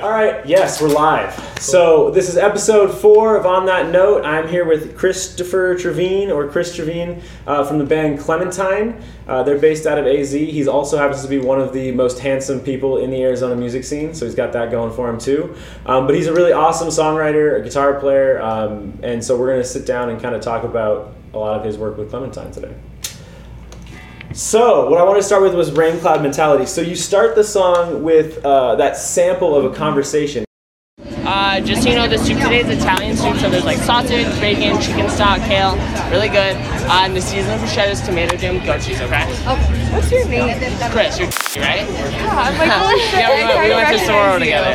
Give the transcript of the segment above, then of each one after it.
All right, yes, we're live. So this is episode four of On That Note. I'm here with Christopher Trevine or Chris Trevine uh, from the band Clementine. Uh, they're based out of AZ. He's also happens to be one of the most handsome people in the Arizona music scene, so he's got that going for him too. Um, but he's a really awesome songwriter, a guitar player, um, and so we're going to sit down and kind of talk about a lot of his work with Clementine today. So, what I want to start with was Rain Cloud Mentality. So, you start the song with uh, that sample of a conversation. Uh, just so you know, the soup today is Italian soup, so there's like sausage, bacon, chicken stock, kale, really good. Uh, and the seasoning bruschetta is tomato jam, goat cheese, okay? Okay. What's your name? Chris, you're right? Yeah, I'm like, holy shit. yeah, we went, we went to recognize Saguaro together.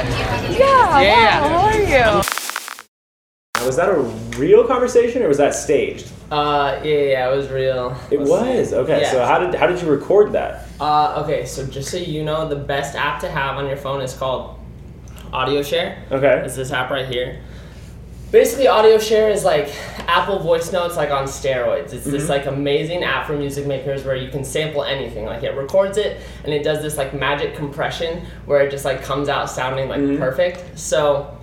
Yeah, Yeah. wow, how are you? Was that a real conversation or was that staged? Uh, yeah, yeah, it was real. It was. Okay, Yeah. so how did how did you record that? Uh, okay, so just so you know, the best app to have on your phone is called Audio Share. Okay. It's this app right here. Basically, Audio Share is like Apple Voice Notes, like on steroids. It's this like amazing app for music makers where you can sample anything. Like it records it and it does this like magic compression where it just like comes out sounding like perfect. So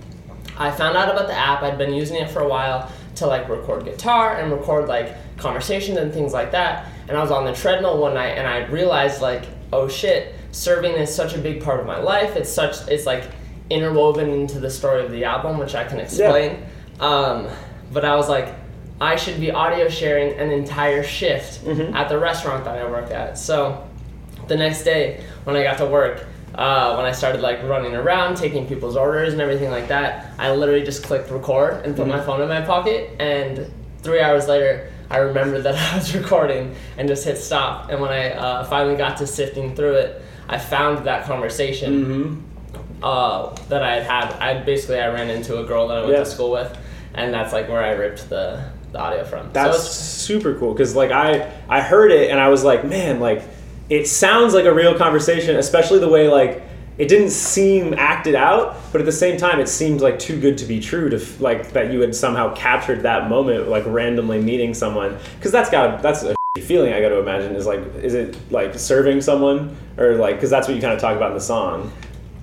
I found out about the app. I'd been using it for a while to like record guitar and record like conversations and things like that. And I was on the treadmill one night and I realized like, oh shit, serving is such a big part of my life. It's such it's like interwoven into the story of the album, which I can explain. Um, but I was like, I should be audio sharing an entire shift at the restaurant that I work at. So the next day when I got to work, uh, when I started like running around, taking people's orders and everything like that, I literally just clicked record and put my phone in my pocket. And three hours later, I remembered that I was recording and just hit stop. And when I uh, finally got to sifting through it, I found that conversation uh, that I had had. I basically I ran into a girl that I went Yeah. to school with, and that's like where I ripped the, the audio from. That's so super cool because like I I heard it and I was like, man, like it sounds like a real conversation, especially the way like it didn't seem acted out, but at the same time, it seemed like too good to be true to like that you had somehow captured that moment, like randomly meeting someone, because that's got that's a feeling I got to imagine is like, is it like serving someone or like because that's what you kind of talk about in the song.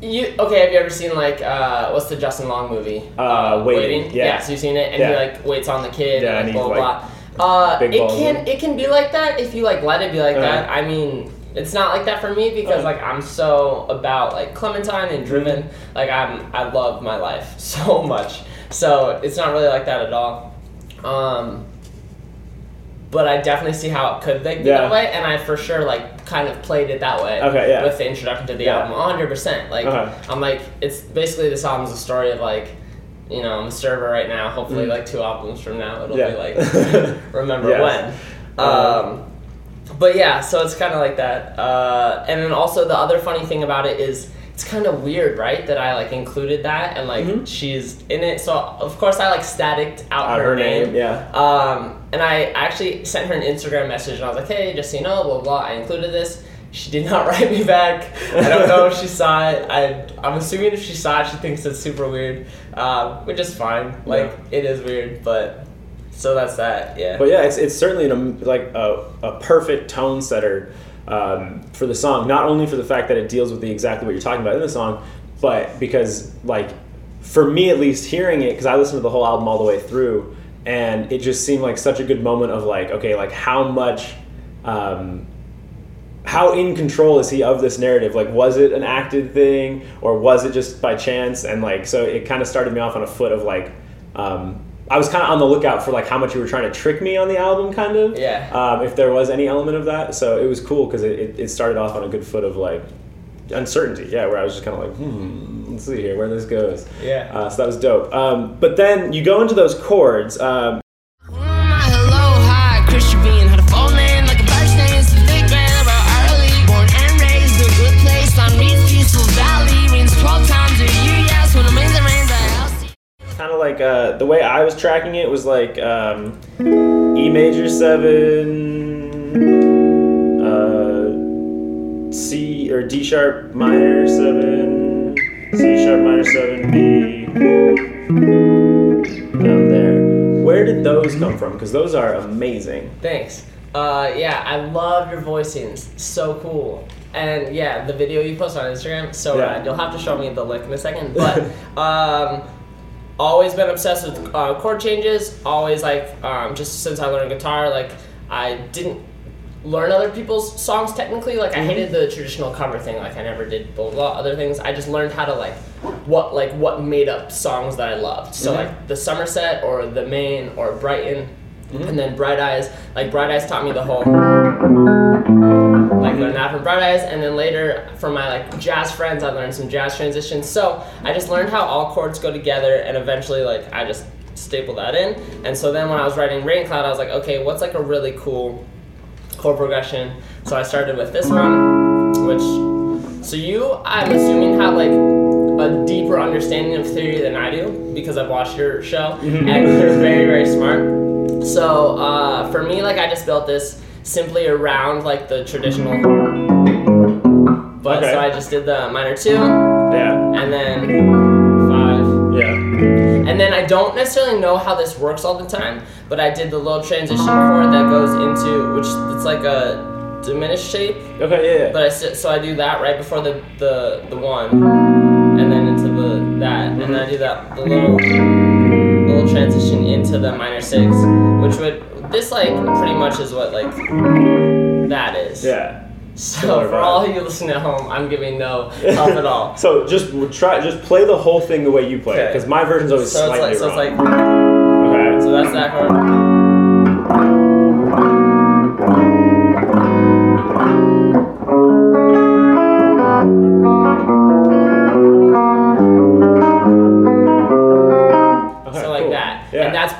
You okay? Have you ever seen like uh, what's the Justin Long movie? Uh, Waiting, yeah. so you've seen it, and Yeah. he like waits on the kid, Yeah, and and like he's, blah blah. blah. Uh, big it can it can be like that if you like let it be like Uh-huh. that. I mean, it's not like that for me because Uh-huh. like I'm so about like Clementine and driven. Mm-hmm. Like I'm I love my life so much, so it's not really like that at all. Um, but I definitely see how it could be Yeah. that way, and I for sure like kind of played it that way. Okay, yeah. With the introduction to the Yeah. album, 100. percent Like Uh-huh. I'm like, it's basically this album's a story of like, you know, on the server right now. Hopefully, like two albums from now, it'll Mm. Yeah. be like, remember Yes. when. Uh-huh. Um, but yeah, so it's kind of like that. Uh, and then also the other funny thing about it is it's kind of weird, right? That I like included that and like Mhm. she's in it. So of course I like staticked out her, her name. name, yeah. Um, and I actually sent her an Instagram message and I was like, hey, just so you know, blah, blah. I included this. She did not write me back. I don't know if she saw it. I, I'm assuming if she saw it, she thinks it's super weird, um, which is fine. Like, it is weird, but so that's that, yeah. But yeah, it's, it's certainly an, like a, a perfect tone setter um, for the song. Not only for the fact that it deals with the exactly what you're talking about in the song, but because like for me at least, hearing it because I listened to the whole album all the way through, and it just seemed like such a good moment of like, okay, like how much. Um, how in control is he of this narrative? Like, was it an acted thing or was it just by chance? And like, so it kind of started me off on a foot of like, um, I was kind of on the lookout for like how much you were trying to trick me on the album, kind of. Yeah. Um, if there was any element of that, so it was cool because it, it, it started off on a good foot of like uncertainty. Yeah, where I was just kind of like, hmm, let's see here where this goes. Yeah. Uh, so that was dope. Um, but then you go into those chords. Like uh, the way I was tracking it was like um, E major seven, uh, C or D sharp minor seven, C sharp minor seven, B down there. Where did those come from? Because those are amazing. Thanks. Uh, yeah, I love your voicings. So cool. And yeah, the video you post on Instagram, so Yeah. rad. You'll have to show me the link in a second. But um, always been obsessed with uh, chord changes. Always like um, just since I learned guitar, like I didn't learn other people's songs technically. Like I hated the traditional cover thing. Like I never did blah blah, blah other things. I just learned how to like what like what made up songs that I loved. So like the Summer Set or the Maine or Brighton. Mm-hmm. And then Bright Eyes, like Bright Eyes taught me the whole like learned that from Bright Eyes, and then later from my like jazz friends, I learned some jazz transitions. So I just learned how all chords go together, and eventually like I just stapled that in. And so then when I was writing Rain Cloud, I was like, okay, what's like a really cool chord progression? So I started with this one, which so you I'm assuming have like a deeper understanding of theory than I do because I've watched your show, mm-hmm. and you're very very smart. So uh, for me, like I just built this simply around like the traditional. But Okay. so I just did the minor two, Yeah. and then five, Yeah. and then I don't necessarily know how this works all the time, but I did the little transition chord that goes into which it's like a diminished shape. Okay. Yeah. yeah. But I so I do that right before the the the one, and then into the that, and then I do that the little transition into the minor six, which would this like pretty much is what like that is. yeah. So for all you listening at home, I'm giving no help at all. So just try, just play the whole thing the way you play it, because my version's always So it's slightly like so it's like wrong. okay. so that's that chord.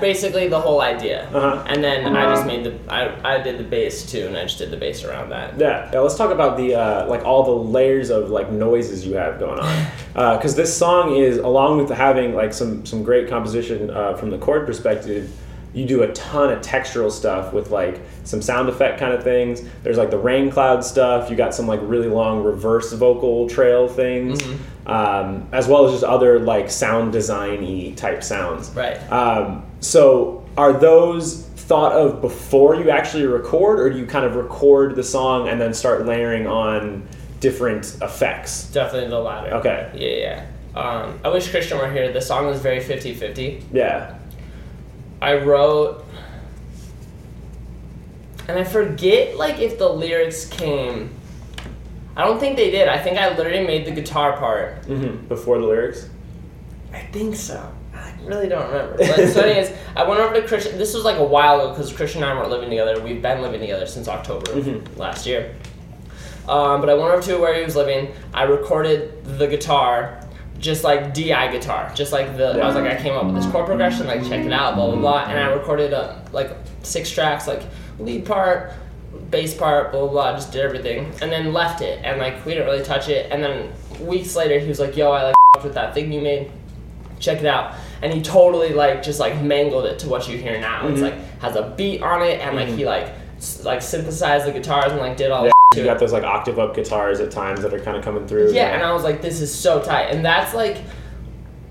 Basically the whole idea. Uh-huh. And then I just made the I, I did the bass too, and I just did the bass around that. Yeah, yeah. Let's talk about the uh, like all the layers of like noises you have going on, because this song is along with having like some some great composition uh, from the chord perspective. You do a ton of textural stuff with like some sound effect kind of things. There's like the rain cloud stuff. You got some like really long reverse vocal trail things, um, as well as just other like sound design-y type sounds. Right. Um, so are those thought of before you actually record, or do you kind of record the song and then start layering on different effects? Definitely the latter. Okay. Yeah, yeah. Um, I wish Christian were here. The song was very 50-50. Yeah. I wrote, and I forget like if the lyrics came. I don't think they did. I think I literally made the guitar part. hmm Before the lyrics. I think so. I really don't remember. But so, anyways, I went over to Christian. This was like a while ago because Christian and I weren't living together. We've been living together since October of last year. Um, but I went over to where he was living. I recorded the guitar, just like DI guitar, just like the. I was like, I came up with this chord progression, like check it out, blah blah blah, and I mm-hmm. recorded uh, like six tracks, like lead part, bass part, blah blah blah, just did everything, and then left it, and like we didn't really touch it, and then weeks later he was like, Yo, I like with that thing you made. Check it out. And he totally like just like mangled it to what you hear now. It's mm-hmm. like has a beat on it and like mm-hmm. he like s- like synthesized the guitars and like did all Yeah. You got those like octave up guitars at times that are kind of coming through. yeah and i was like this is so tight. And that's like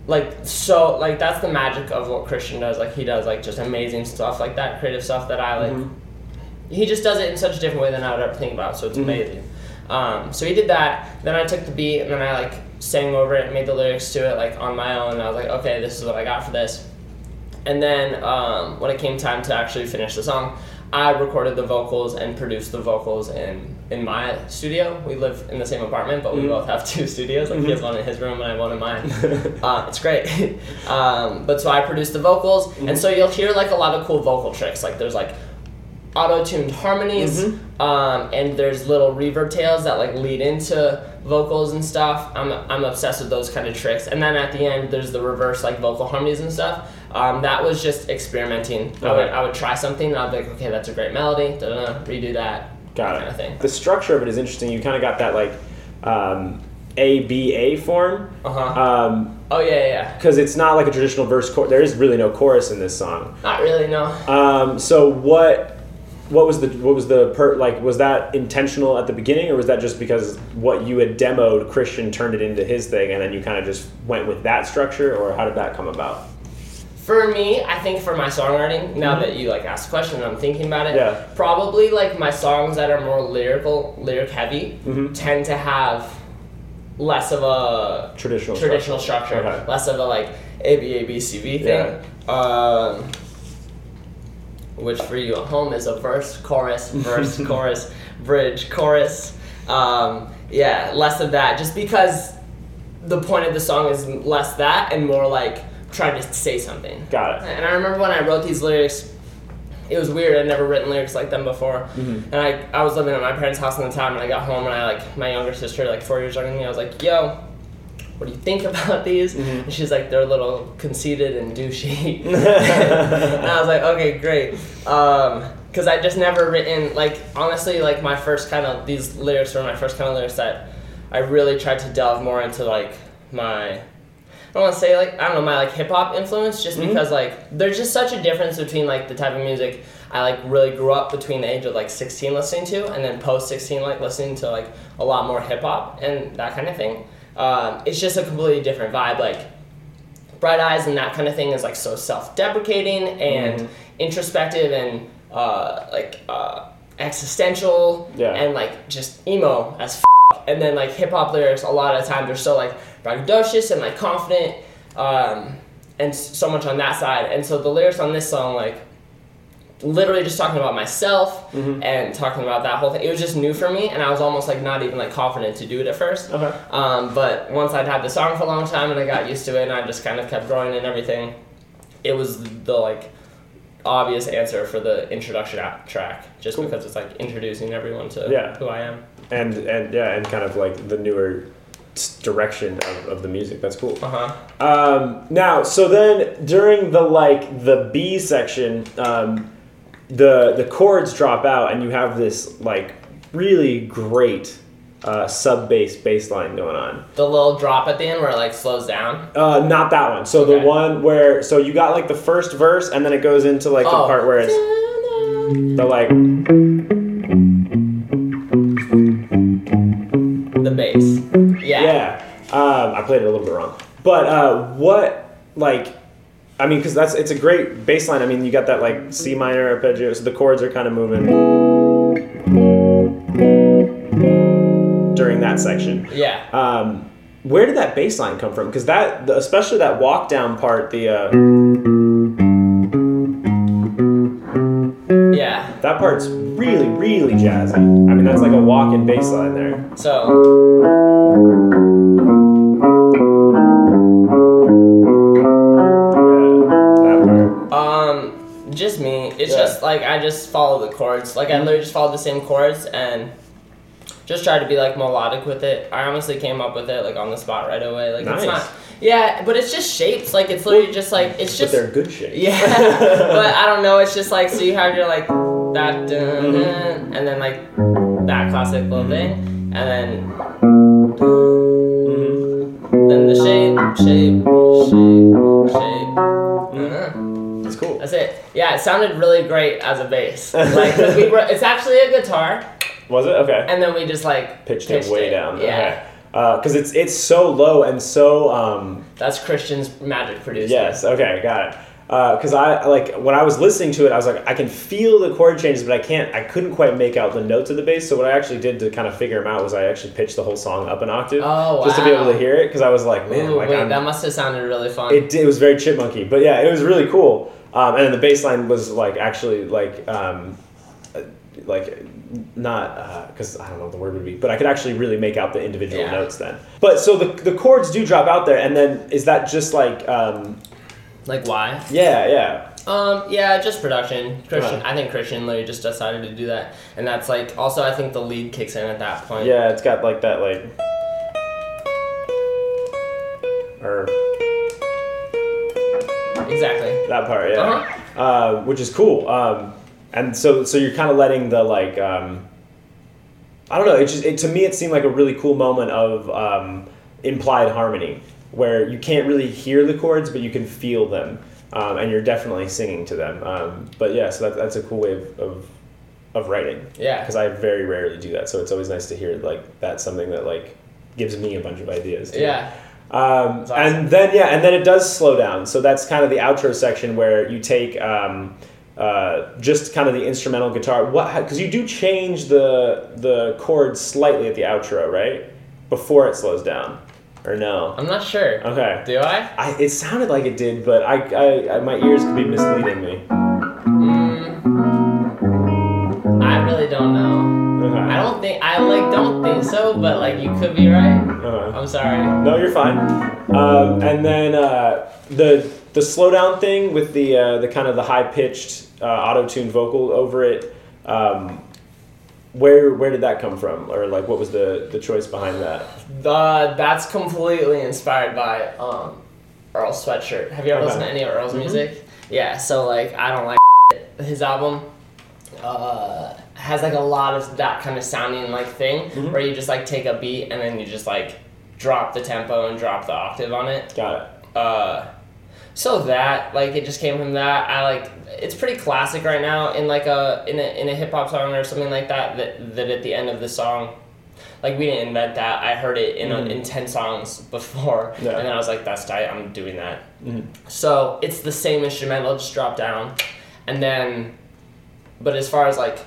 like so like that's the magic of what christian does. Like he does like just amazing stuff like that creative stuff that i like he just does it in such a different way than i would ever think about so it's amazing. Um, so he did that. Then i took the beat and then i like sang over it made the lyrics to it like on my own. And i was like okay this is what i got for this. And then um, when it came time to actually finish the song, I recorded the vocals and produced the vocals in in my studio. We live in the same apartment, but we both have two studios. Like he has one in his room and I have one in mine. uh, it's great. um, but so I produced the vocals, and so you'll hear like a lot of cool vocal tricks. Like there's like auto-tuned harmonies um, and there's little reverb tails that like lead into vocals and stuff I'm, I'm obsessed with those kind of tricks and then at the end there's the reverse like vocal harmonies and stuff um, that was just experimenting I, would, I would try something and I'd be like okay that's a great melody da-da-da, redo that Got kind it. of thing The structure of it is interesting. You kind of got that like um, A B A form. uh-huh Um, oh yeah yeah, yeah because it's not like a traditional verse chorus. There is really no chorus in this song. not really no Um, so what what was the what was the per like was that intentional at the beginning or was that just because what you had demoed Christian turned it into his thing and then you kind of just went with that structure or how did that come about? For me, I think for my songwriting, now that you like asked the question and I'm thinking about it, Mm-hmm. Yeah. probably like my songs that are more lyrical, lyric heavy, Mhm. tend to have less of a Traditional. traditional structure, Okay. less of a like A B A B C B thing. Um, which for you at home is a verse, chorus, verse, chorus, bridge, chorus. Um, yeah, less of that, just because the point of the song is less that and more like trying to say something. Got it. And I remember when I wrote these lyrics, it was weird. I'd never written lyrics like them before. Mm-hmm. And I, I was living at my parents' house at the time, and I got home, and I like my younger sister, like four years younger than me. I was like, "Yo, what do you think about these?" Mm-hmm. And she's like, "They're a little conceited and douchey." and I was like, "Okay, great." Because I just never written like honestly, like my first kind of these lyrics were my first kind of lyrics that I really tried to delve more into like my I don't want to say like I don't know my like hip hop influence just because like there's just such a difference between like the type of music I like really grew up between the age of like 16 listening to and then post 16 like listening to like a lot more hip hop and that kind of thing. Um, it's just a completely different vibe. Like Bright Eyes and that kind of thing is like so self-deprecating and introspective and uh, like uh, existential Yeah. and like just emo as f- and then like hip hop lyrics a lot of the times are so like braggadocious and like confident um, and so much on that side. And so the lyrics on this song like literally just talking about myself and talking about that whole thing it was just new for me and I was almost like not even like confident to do it at first. Okay. um, but once I'd had the song for a long time and I got used to it and I just kind of kept growing and everything, it was the like obvious answer for the introduction track just Cool. because it's like introducing everyone to Yeah. who I am. And and yeah, and kind of like the newer direction of, of the music. That's cool. Uh huh. Um, now, so then during the like the B section, um, the the chords drop out, and you have this like really great uh, sub bass bass line going on. The little drop at the end where it like slows down. Uh, not that one. So the one where so you got like the first verse, and then it goes into like the Oh. part where it's the like The bass. Yeah. yeah. Um, I played it a little bit wrong, but uh, what like. I mean, because that's it's a great bass line. I mean, you got that like C minor arpeggio, so the chords are kind of moving during that section. Yeah. Um, where did that bass line come from? Because that, the, especially that walk down part, the uh, Yeah. that part's really, really jazzy. I mean, that's like a walk-in bass line there. So Yeah, that part. um, just me. It's Yeah. just like I just follow the chords. Like I literally just follow the same chords and just try to be like melodic with it. I honestly came up with it like on the spot right away. Like Nice. it's not. Yeah, but it's just shapes. Like it's literally just like it's just. But just. they're good shapes. Yeah, but I don't know. It's just like so you have your like that dun, Mm-hmm. dun, and then like that classic little thing, and then Mhm. then the shape, shape, shape, shape. Mm-hmm. That's cool. That's it. Yeah, it sounded really great as a bass. Like 'cause we were, it's actually a guitar, Was it okay? and then we just like Pitched, it way it. down. Yeah, Because it's it's so low and so um, that's Christian's magic producer. Yes. Okay. Got it. Because I like when I was listening to it, I was like, I can feel the chord changes, but I can't. I couldn't quite make out the notes of the bass. So what I actually did to kind of figure them out was I actually pitched the whole song up an octave, Oh, just to be able to hear it. Because I was like, man, Ooh, like wait, that must have sounded really fun. it, it was very chipmunky, but yeah, it was really cool. Um, and then the bass line was like actually like um, uh, like not because I don't know what the word would be, but I could actually really make out the individual Yeah. notes then. But so the the chords do drop out there, and then is that just like um, like why? yeah, yeah. Um, yeah, just production. Christian, Right. I think Christian literally just decided to do that, and that's like also I think the lead kicks in at that point. Yeah, it's got like that like or exactly. that part, yeah, Uh-huh. uh, which is cool. Um, and so so you're kind of letting the like um, I don't know. It just it, to me it seemed like a really cool moment of um, implied harmony where you can't really hear the chords, but you can feel them, um, and you're definitely singing to them. Um, but yeah, so that, that's a cool way of, of of writing. Yeah. because I very rarely do that, so it's always nice to hear like that's something that like gives me a bunch of ideas. Too. Yeah. Um, awesome. And then yeah, and then it does slow down. So that's kind of the outro section where you take um, uh, just kind of the instrumental guitar. What? Because you do change the the chords slightly at the outro, right? Before it slows down, or no? I'm not sure. Okay. Do I? I, it sounded like it did, but I, I, I my ears could be misleading me. I really don't know. Okay. I don't think I like don't think so, but like you could be right. Uh-huh. I'm sorry. No, you're fine. Um, and then uh, the the slowdown thing with the uh, the kind of the high pitched uh, auto tuned vocal over it. Um, where where did that come from, or like what was the the choice behind that? The that's completely inspired by um, Earl Sweatshirt. Have you ever Okay. listened to any of Earl's music? Yeah. So like I don't like his album. Uh, has like a lot of that kind of sounding like thing where you just like take a beat and then you just like drop the tempo and drop the octave on it. Got it. uh so that like it just came from that. I like it's pretty classic right now in like a in a, in a hip-hop song or something like that that that at the end of the song like we didn't invent that. I heard it in a, mm-hmm. in 10 songs before Yeah. and then i was like that's tight. I'm doing that. Mm-hmm. So it's the same instrumental just drop down. And then but as far as like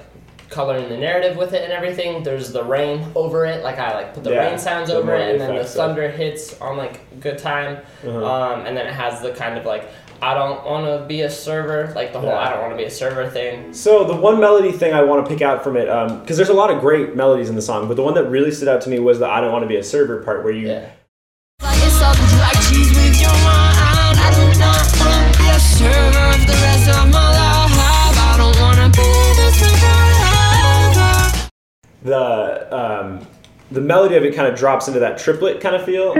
coloring the narrative with it and everything. There's the rain over it. Like i like put the Yeah, rain sounds the over it and then the effects of- thunder hits on like good time. Uh-huh. um, and then it has the kind of like i don't want to be a server like the whole Yeah. i don't want to be a server thing. So the one melody thing I want to pick out from it, because there's a lot of great melodies in the song, but the one that really stood out to me was the "I don't want to be a server" part, where you yeah. Like the um, the melody of it kind of drops into that triplet kind of feel.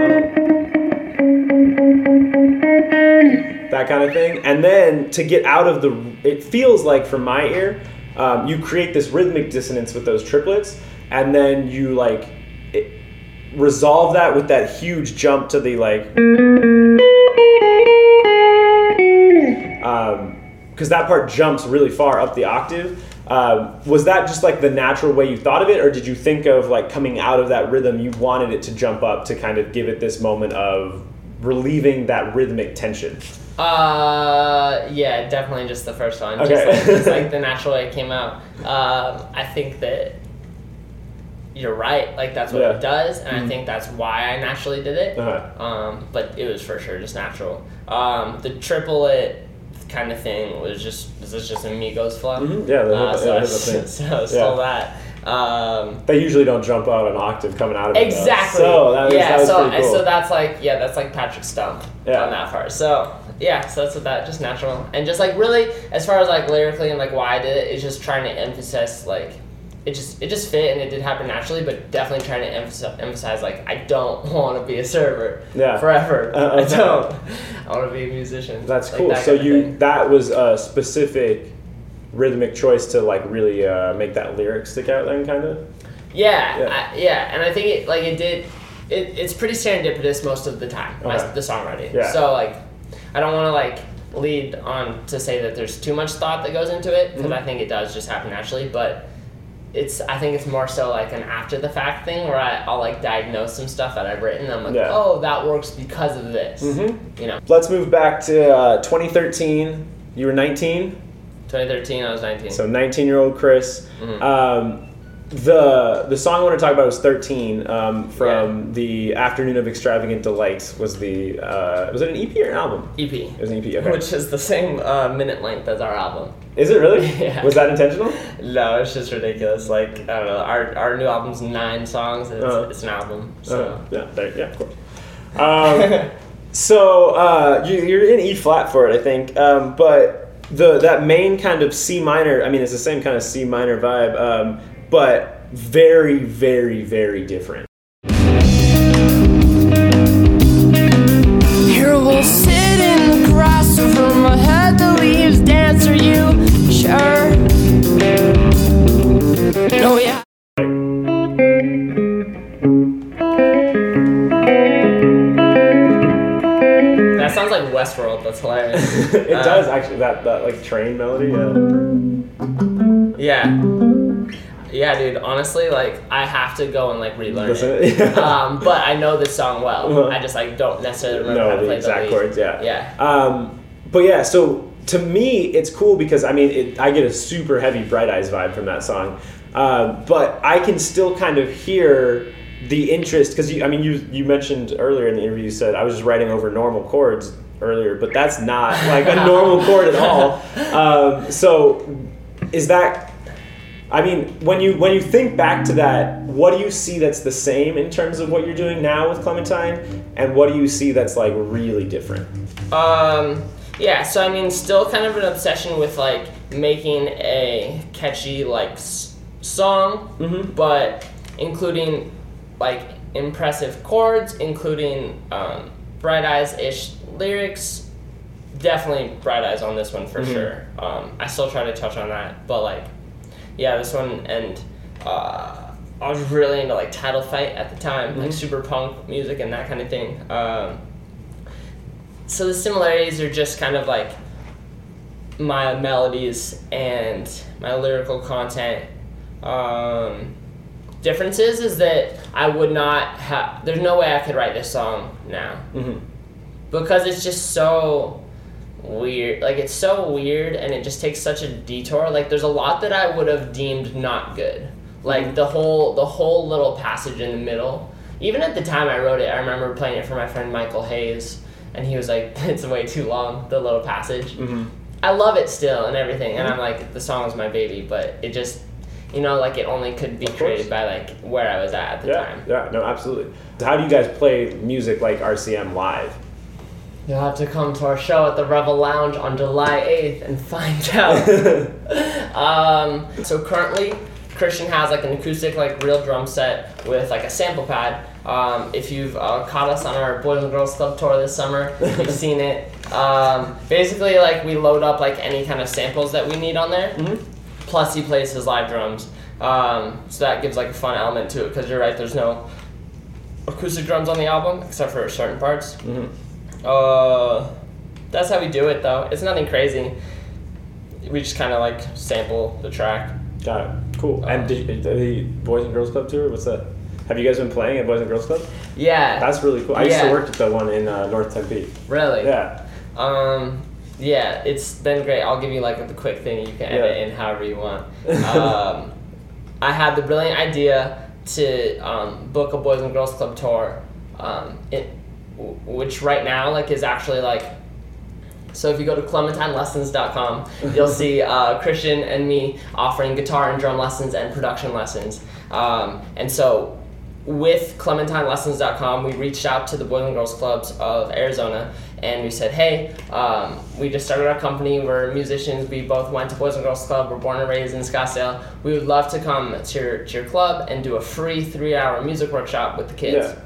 that kind of thing. And then to get out of the, it feels like from my ear, um, you create this rhythmic dissonance with those triplets, and then you like it, resolve that with that huge jump to the like. Because that part jumps really far up the octave. Um, was that just like the natural way you thought of it, or did you think of like coming out of that rhythm, you wanted it to jump up to kind of give it this moment of relieving that rhythmic tension? uh yeah definitely just the first one Okay. just, like, just like the natural way it came out um i think that you're right like that's what Yeah. Mm-hmm. it does and i think that's why i naturally did it Uh-huh. um, but it was for sure just natural. Um, the triplet kind of thing was just this is just a Migos flow. Mhm, yeah, uh, so, yeah, I, hip hop thing. so Yeah. that. Um, They usually don't jump out an octave coming out of it. though. exactly. So that was, yeah. that was so cool. so that's like yeah, that's like Patrick Stump Yeah. on that part. So yeah, so that's what that just natural and just like really as far as like lyrically and like why I did it is just trying to emphasize like it just it just fit and it did happen naturally, but definitely trying to emphasize, emphasize like I don't want to be a server Yeah. forever. Uh, I don't. I want to be a musician. That's Like cool. that so you that was a specific rhythmic choice to like really uh, make that lyric stick out then kind of. yeah, Yeah. I, yeah, and I think it like it did. It, it's pretty serendipitous most of the time. my- the songwriting. Yeah. So like, I don't want to like lead on to say that there's too much thought that goes into it because Mhm. I think it does just happen naturally, but. It's. I think it's more so like an after the fact thing where I, I'll like diagnose some stuff that I've written. I'm like, Yeah. oh, that works because of this. Mhm. You know, Let's move back to uh, 2013. You were 19, 2013, I was 19. so 19 year old Chris. Mhm. Um, the the song I want to talk about was 13 um, from the Afternoon of Extravagant Delight. Was the uh, was it an EP or an album? EP. It was an EP. Okay. Which is the same uh, minute length as our album. Is it really? Yeah. Was that intentional? No, it's just ridiculous. Like I don't know, our our new album's nine songs. It's, Uh-huh. it's an album. So Uh, yeah, there, yeah, of course. Um, so uh, you, you're in E flat for it, I think. Um, but the that main kind of C minor, I mean, it's the same kind of C minor vibe, um, but very, very, very different. Here we'll sit in the grass over my head, the leaves dance. Are you sure? No, yeah. that sounds like Westworld. That's hilarious. it Uh, does actually that that like train melody. Yeah. Yeah. Yeah, dude. Honestly, like I have to go and like relearn Listen, it. yeah. um, but I know this song well. Uh-huh. I just like don't necessarily remember how no, to the play exact lead. chords. Yeah. Yeah. Um, but yeah, so to me, it's cool because I mean, it, I get a super heavy Bright Eyes vibe from that song, uh, but I can still kind of hear the interest because I mean, you you mentioned earlier in the interview, you said I was just writing over normal chords earlier, but that's not like a normal chord at all. Um, so is that? I mean, when you when you think back to that, what do you see that's the same in terms of what you're doing now with Clementine, and what do you see that's like really different? Um, yeah, so I mean, still kind of an obsession with like making a catchy like s- song, Mhm. but including like impressive chords, including um, bright eyes ish lyrics. Definitely bright eyes on this one for Mhm. sure. Um, I still try to touch on that, but like, yeah, this one and. Uh, I was really into like title fight at the time, like Mhm. super punk music and that kind of thing. Um, so the similarities are just kind of like my melodies and my lyrical content. Um, differences is that I would not have. There's no way I could write this song now Mm-hmm. because it's just so weird. Like it's so weird, and it just takes such a detour. Like there's a lot that I would have deemed not good. Like the whole the whole little passage in the middle. Even at the time I wrote it, I remember playing it for my friend Michael Hayes, and he was like, "It's way too long, the little passage." Mm-hmm. I love it still and everything, and I'm like, the song is my baby, but it just, you know, like it only could be created by like where I was at at the Yeah, time. yeah, no, absolutely. So how do you guys play music like RCM live? You'll have to come to our show at the Rebel Lounge on July 8th and find out. um, so currently, Christian has like an acoustic, like real drum set with like a sample pad. Um, if you've uh, caught us on our Boys and Girls Club tour this summer, you've seen it. Um, basically, like we load up like any kind of samples that we need on there. Mhm. Plus, he plays his live drums, um, so that gives like a fun element to it. Because you're right, there's no acoustic drums on the album except for certain parts. Mhm. Uh, that's how we do it though. It's nothing crazy. We just kind of like sample the track. Got it. Cool. And did you, the Boys and Girls Club tour? What's that? Have you guys been playing at Boys and Girls Club? Yeah. That's really cool. I used to work at the one in uh, North Tempe. really. Yeah. Um. Yeah, it's been great. I'll give you like the quick thing you can edit Yeah. in however you want. Um, I had the brilliant idea to um, book a Boys and Girls Club tour, um, w- which right now like is actually like. So if you go to clementinelessons.com, you'll see uh, Christian and me offering guitar and drum lessons and production lessons. Um, and so with clementinelessons.com, we reached out to the Boys and Girls Clubs of Arizona and we said, hey, um, we just started our company. We're musicians. We both went to Boys and Girls Club. We're born and raised in Scottsdale. We would love to come to your, to your club and do a free three hour music workshop with the kids. Yeah.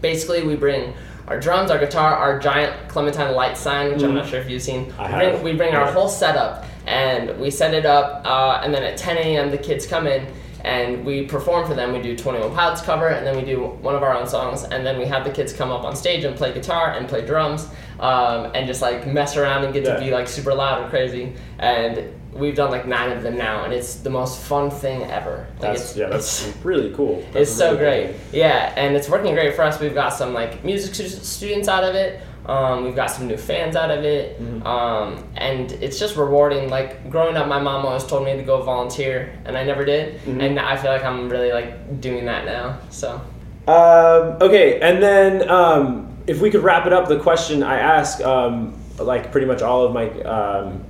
Basically, we bring our drums, our guitar, our giant Clementine light sign, which I'm Mhm. not sure if you've seen. I we bring, have. we bring our whole setup and we set it up, uh, and then at 10 a.m. the kids come in and we perform for them. We do 21 Pilots cover, and then we do one of our own songs, and then we have the kids come up on stage and play guitar and play drums, um, and just like mess around and get Yeah. to be like super loud and crazy. And we've done like nine of them now, and it's the most fun thing ever. Like That's it's, yeah. it's- That's really cool. That's it's so great. cool. Yeah, and it's working great for us. We've got some like music students out of it. Um, we've got some new fans out of it, Mhm. um, and it's just rewarding. Like growing up, my mom always told me to go volunteer, and I never did. Mhm. And I feel like I'm really like doing that now. So Um, okay, and then um, if we could wrap it up, the question I ask, um, like pretty much all of my um,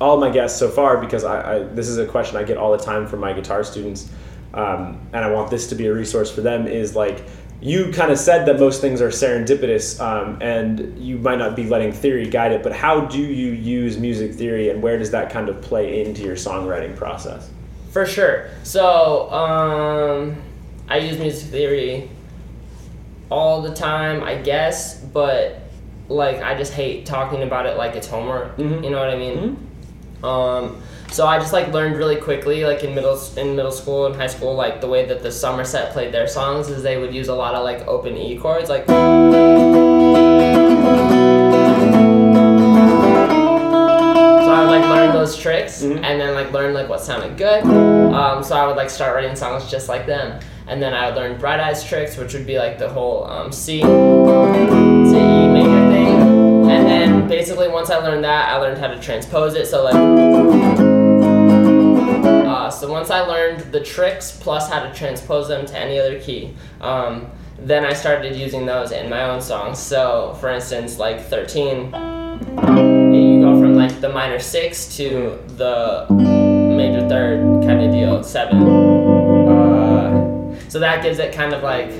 all my guests so far, because I, I this is a question I get all the time from my guitar students, um, and I want this to be a resource for them. Is like you kind of said that most things are serendipitous, um, and you might not be letting theory guide it, but how do you use music theory, and where does that kind of play into your songwriting process? for sure. So um, I use music theory all the time, I guess, but like I just hate talking about it like it's homework. Mhm. You know what I mean? Um, so I just like learned really quickly, like in middle in middle school and high school, like the way that the Summer Set played their songs is they would use a lot of like open E chords, like. So I like learned those tricks, Mhm. and then like learn like what sounded good. Um, so I would like start writing songs just like them, and then I would learn Bright Eyes tricks, which would be like the whole um, C, basically once I learned that, I learned how to transpose it. So like. Uh, so once I learned the tricks plus how to transpose them to any other key, um, then I started using those in my own songs. So for instance, like 13, you go from like the minor six to the major third kind of deal, seven. Uh, so that gives it kind of like,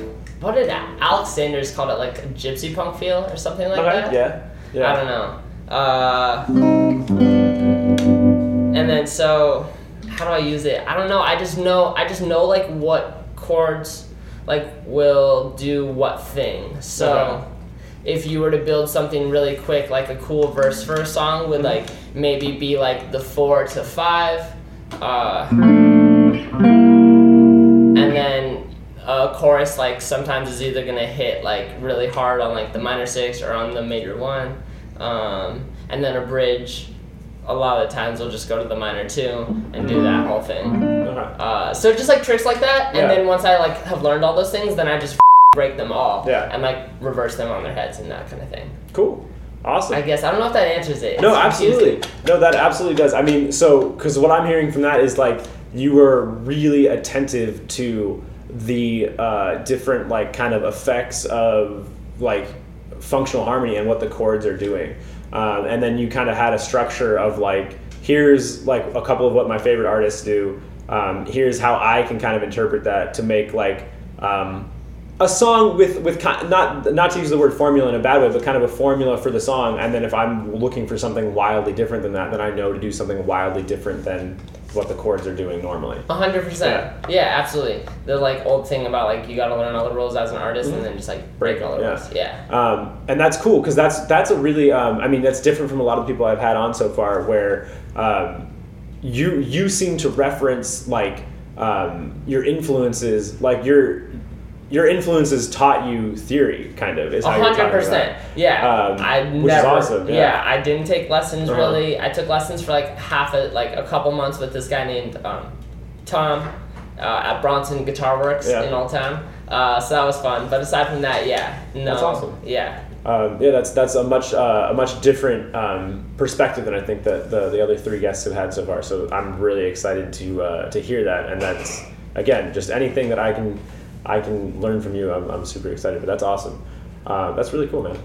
what did Alex Sanders called it, like a gypsy punk feel or something like Okay. that? Yeah. Yeah. I don't know. Uh, and then so, how do I use it? I don't know. I just know. I just know like what chords like will do what thing. So. Okay. If you were to build something really quick, like a cool verse for a song, would like maybe be like the four to five, uh, and then a chorus like sometimes is either gonna hit like really hard on like the minor six or on the major one, um, and then a bridge. A lot of the times will just go to the minor two and do that whole thing. Uh, so just like tricks like that, and Yeah. then once I like have learned all those things, then I just break them all Yeah. and like reverse them on their heads and that kind of thing. Cool. Awesome. I guess I don't know if that answers it. No, It's absolutely. confusing. No, that absolutely does. I mean, so because what I'm hearing from that is like you were really attentive to the uh, different like kind of effects of like functional harmony and what the chords are doing, um, and then you kind of had a structure of like here's like a couple of what my favorite artists do. Um, here's how I can kind of interpret that to make like. Um, a song with with not not to use the word formula in a bad way, but kind of a formula for the song. And then if I'm looking for something wildly different than that, then I know to do something wildly different than what the chords are doing normally. A hundred percent. Yeah, absolutely. The like old thing about like you got to learn all the rules as an artist and then just like break all the Yeah. rules. Yeah. Um, and that's cool because that's that's a really um, I mean that's different from a lot of people I've had on so far where um, you you seem to reference like um, your influences like your your influences taught you theory kind of is how hundred percent. Yeah. Um, I which is never. awesome, yeah. I didn't take lessons Uh-huh. really. I took lessons for like half a like a couple months with this guy named um, Tom uh, at Bronson Guitar Works Yeah. in Old Town. Uh, so that was fun. But aside from that, yeah, no. That's awesome. Yeah. Um, yeah, that's that's a much uh, a much different um, perspective than I think that the, the other three guests have had so far. So I'm really excited to uh, to hear that, and that's again just anything that I can I can learn from you. I'm, I'm super excited, but that's awesome. Uh, that's really cool, man.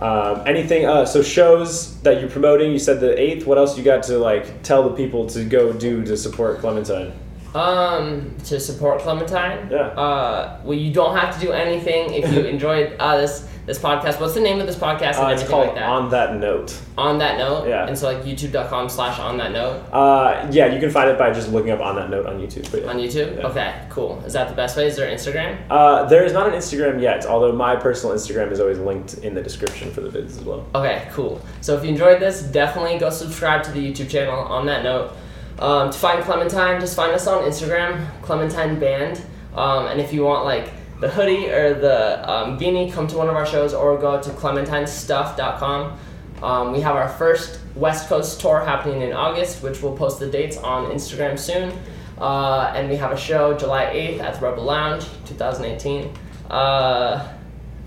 Um, anything? Uh, so shows that you're promoting. You said the eighth. What else you got to like tell the people to go do to support Clementine? Um, to support Clementine. Yeah. Uh, well, you don't have to do anything if you enjoyed uh, this this podcast. What's the name of this podcast and Uh, it's called like that? On That Note. on that note. Yeah. And so like YouTube.com slash on that note Uh, yeah, you can find it by just looking up On That Note on YouTube. Yeah. on YouTube. Yeah. Okay, cool. Is that the best way? Is there Instagram? Uh, there is not an Instagram yet, although my personal Instagram is always linked in the description for the vids as well. Okay, cool. So if you enjoyed this, definitely go subscribe to the YouTube channel. On that note, um, to find Clementine, just find us on Instagram, Clementine Band. Um, and if you want like the hoodie or the um, beanie, come to one of our shows or go to clementinestuff.com. Um, we have our first West Coast tour happening in August, which we'll post the dates on Instagram soon. Uh, and we have a show July 8th at the Rebel Lounge, 2018. Uh,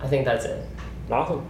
I think that's it. Awesome.